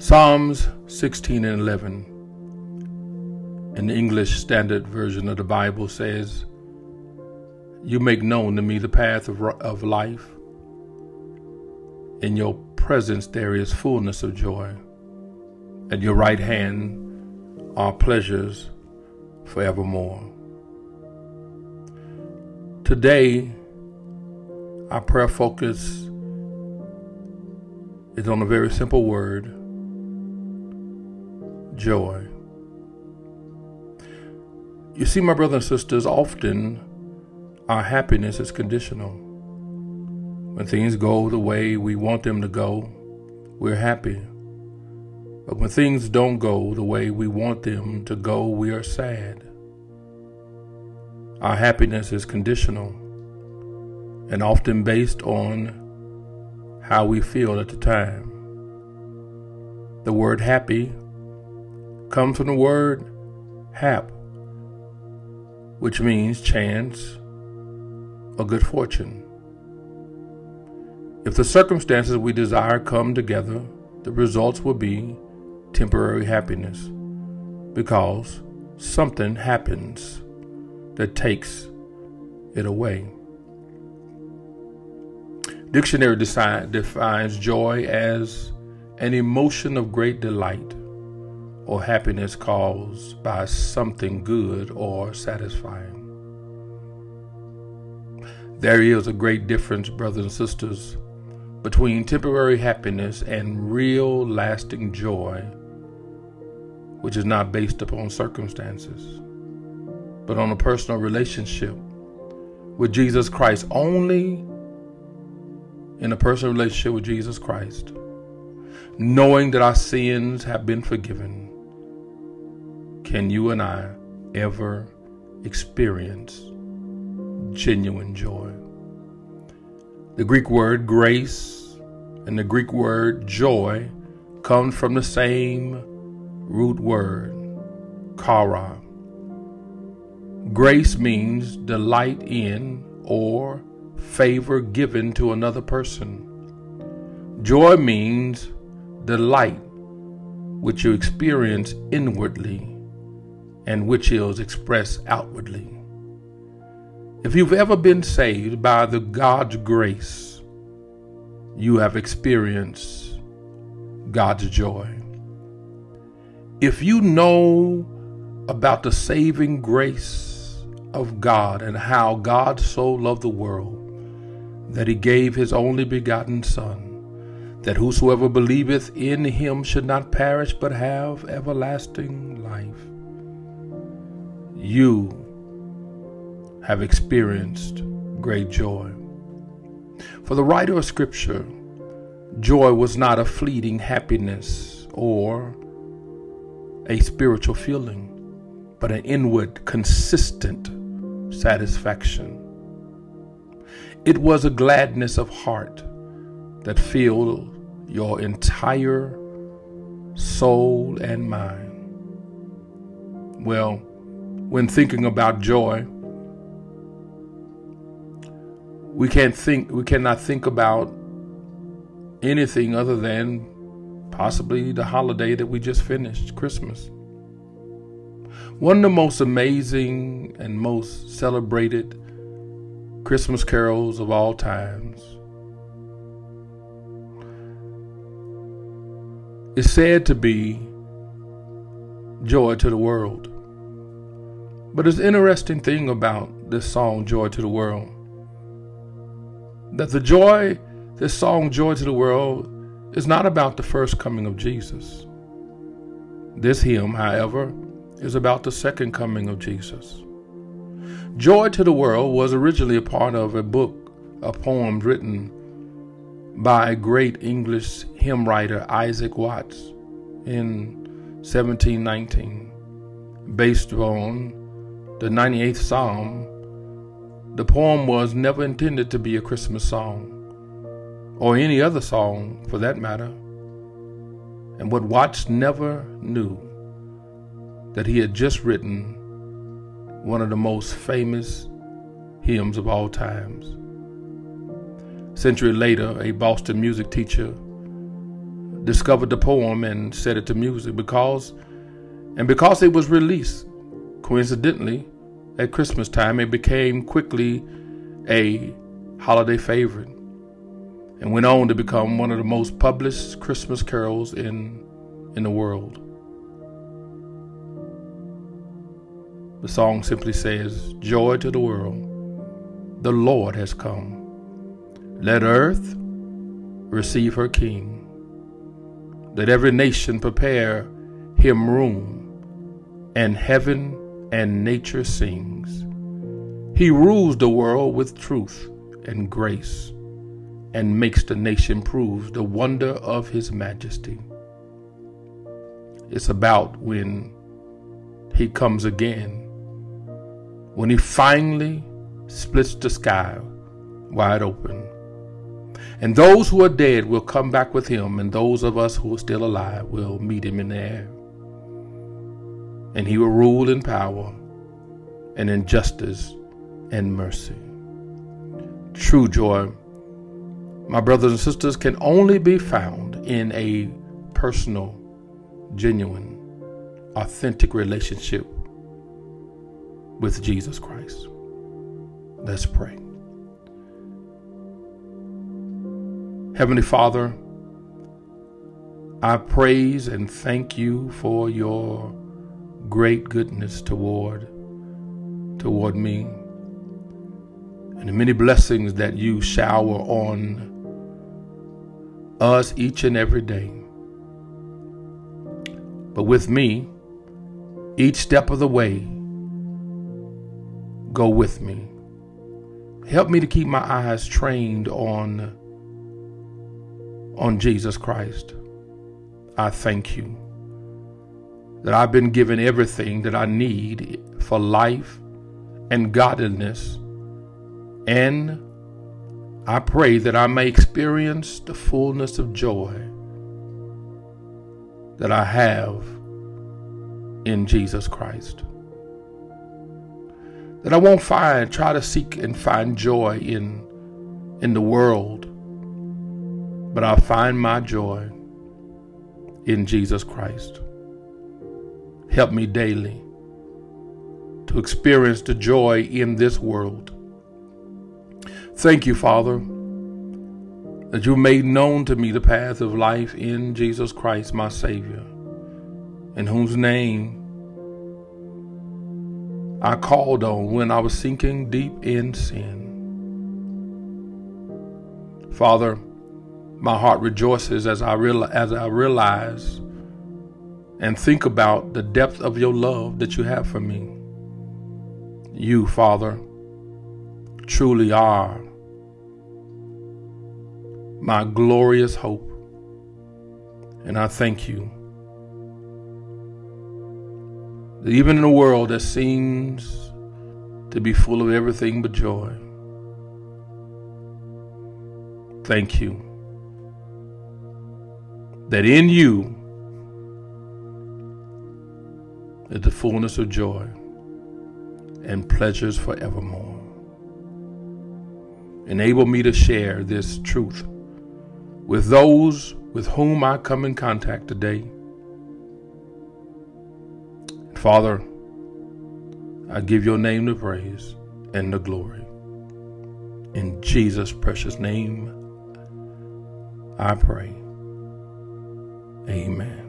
Psalms 16 and 11 in the English Standard Version of the Bible says, You make known to me the path of, of life. In your presence there is fullness of joy. At your right hand are pleasures forevermore. Today, our prayer focus is on a very simple word joy. You see, my brothers and sisters, often our happiness is conditional. When things go the way we want them to go, we're happy. But when things don't go the way we want them to go, we are sad. Our happiness is conditional and often based on how we feel at the time. The word happy comes from the word hap, which means chance or good fortune. If the circumstances we desire come together, the results will be temporary happiness because something happens that takes it away. Dictionary defines joy as an emotion of great delight or happiness caused by something good or satisfying. There is a great difference, brothers and sisters, between temporary happiness and real lasting joy, which is not based upon circumstances, but on a personal relationship with Jesus Christ. Only in a personal relationship with Jesus Christ, knowing that our sins have been forgiven can you and I ever experience genuine joy? The Greek word grace and the Greek word joy come from the same root word, kara. Grace means delight in or favor given to another person. Joy means delight which you experience inwardly and which is expressed outwardly. If you've ever been saved by the God's grace, you have experienced God's joy. If you know about the saving grace of God and how God so loved the world that he gave his only begotten Son, that whosoever believeth in him should not perish but have everlasting life you have experienced great joy. For the writer of Scripture, joy was not a fleeting happiness or a spiritual feeling, but an inward, consistent satisfaction. It was a gladness of heart that filled your entire soul and mind. Well, when thinking about joy. We can't think we cannot think about anything other than possibly the holiday that we just finished, Christmas. One of the most amazing and most celebrated Christmas carols of all times is said to be Joy to the World. But it's an interesting thing about this song, Joy to the World, that the joy, this song, Joy to the World, is not about the first coming of Jesus. This hymn, however, is about the second coming of Jesus. Joy to the World was originally a part of a book a poem written by a great English hymn writer, Isaac Watts, in 1719, based on the 98th Psalm, the poem was never intended to be a Christmas song, or any other song for that matter. And what Watts never knew that he had just written one of the most famous hymns of all times. A century later, a Boston music teacher discovered the poem and set it to music because, and because it was released, coincidentally, at Christmas time, it became quickly a holiday favorite and went on to become one of the most published Christmas carols in, in the world. The song simply says, Joy to the world, the Lord has come. Let earth receive her King. Let every nation prepare him room, and heaven and nature sings. He rules the world with truth and grace, and makes the nation prove the wonder of his majesty. It's about when he comes again, when he finally splits the sky wide open and those who are dead will come back with him, and those of us who are still alive will meet him in the air. And he will rule in power and in justice and mercy. True joy, my brothers and sisters, can only be found in a personal, genuine, authentic relationship with Jesus Christ. Let's pray. Heavenly Father, I praise and thank you for your great goodness toward toward me and the many blessings that you shower on us each and every day. But with me, each step of the way, go with me. Help me to keep my eyes trained on on Jesus Christ. I thank you that I've been given everything that I need for life and godliness. And I pray that I may experience the fullness of joy that I have in Jesus Christ. That I won't find, try to seek and find joy in, in the world but I'll find my joy in Jesus Christ. Help me daily to experience the joy in this world. Thank you, Father, that you made known to me the path of life in Jesus Christ, my Savior, in whose name I called on when I was sinking deep in sin. Father, my heart rejoices as I, real, as I realize and think about the depth of your love that you have for me. You, Father, truly are my glorious hope. And I thank you that even in a world that seems to be full of everything but joy, thank you that in you is the fullness of joy and pleasures forevermore. Enable me to share this truth with those with whom I come in contact today. Father, I give your name the praise and the glory. In Jesus' precious name, I pray. Amen.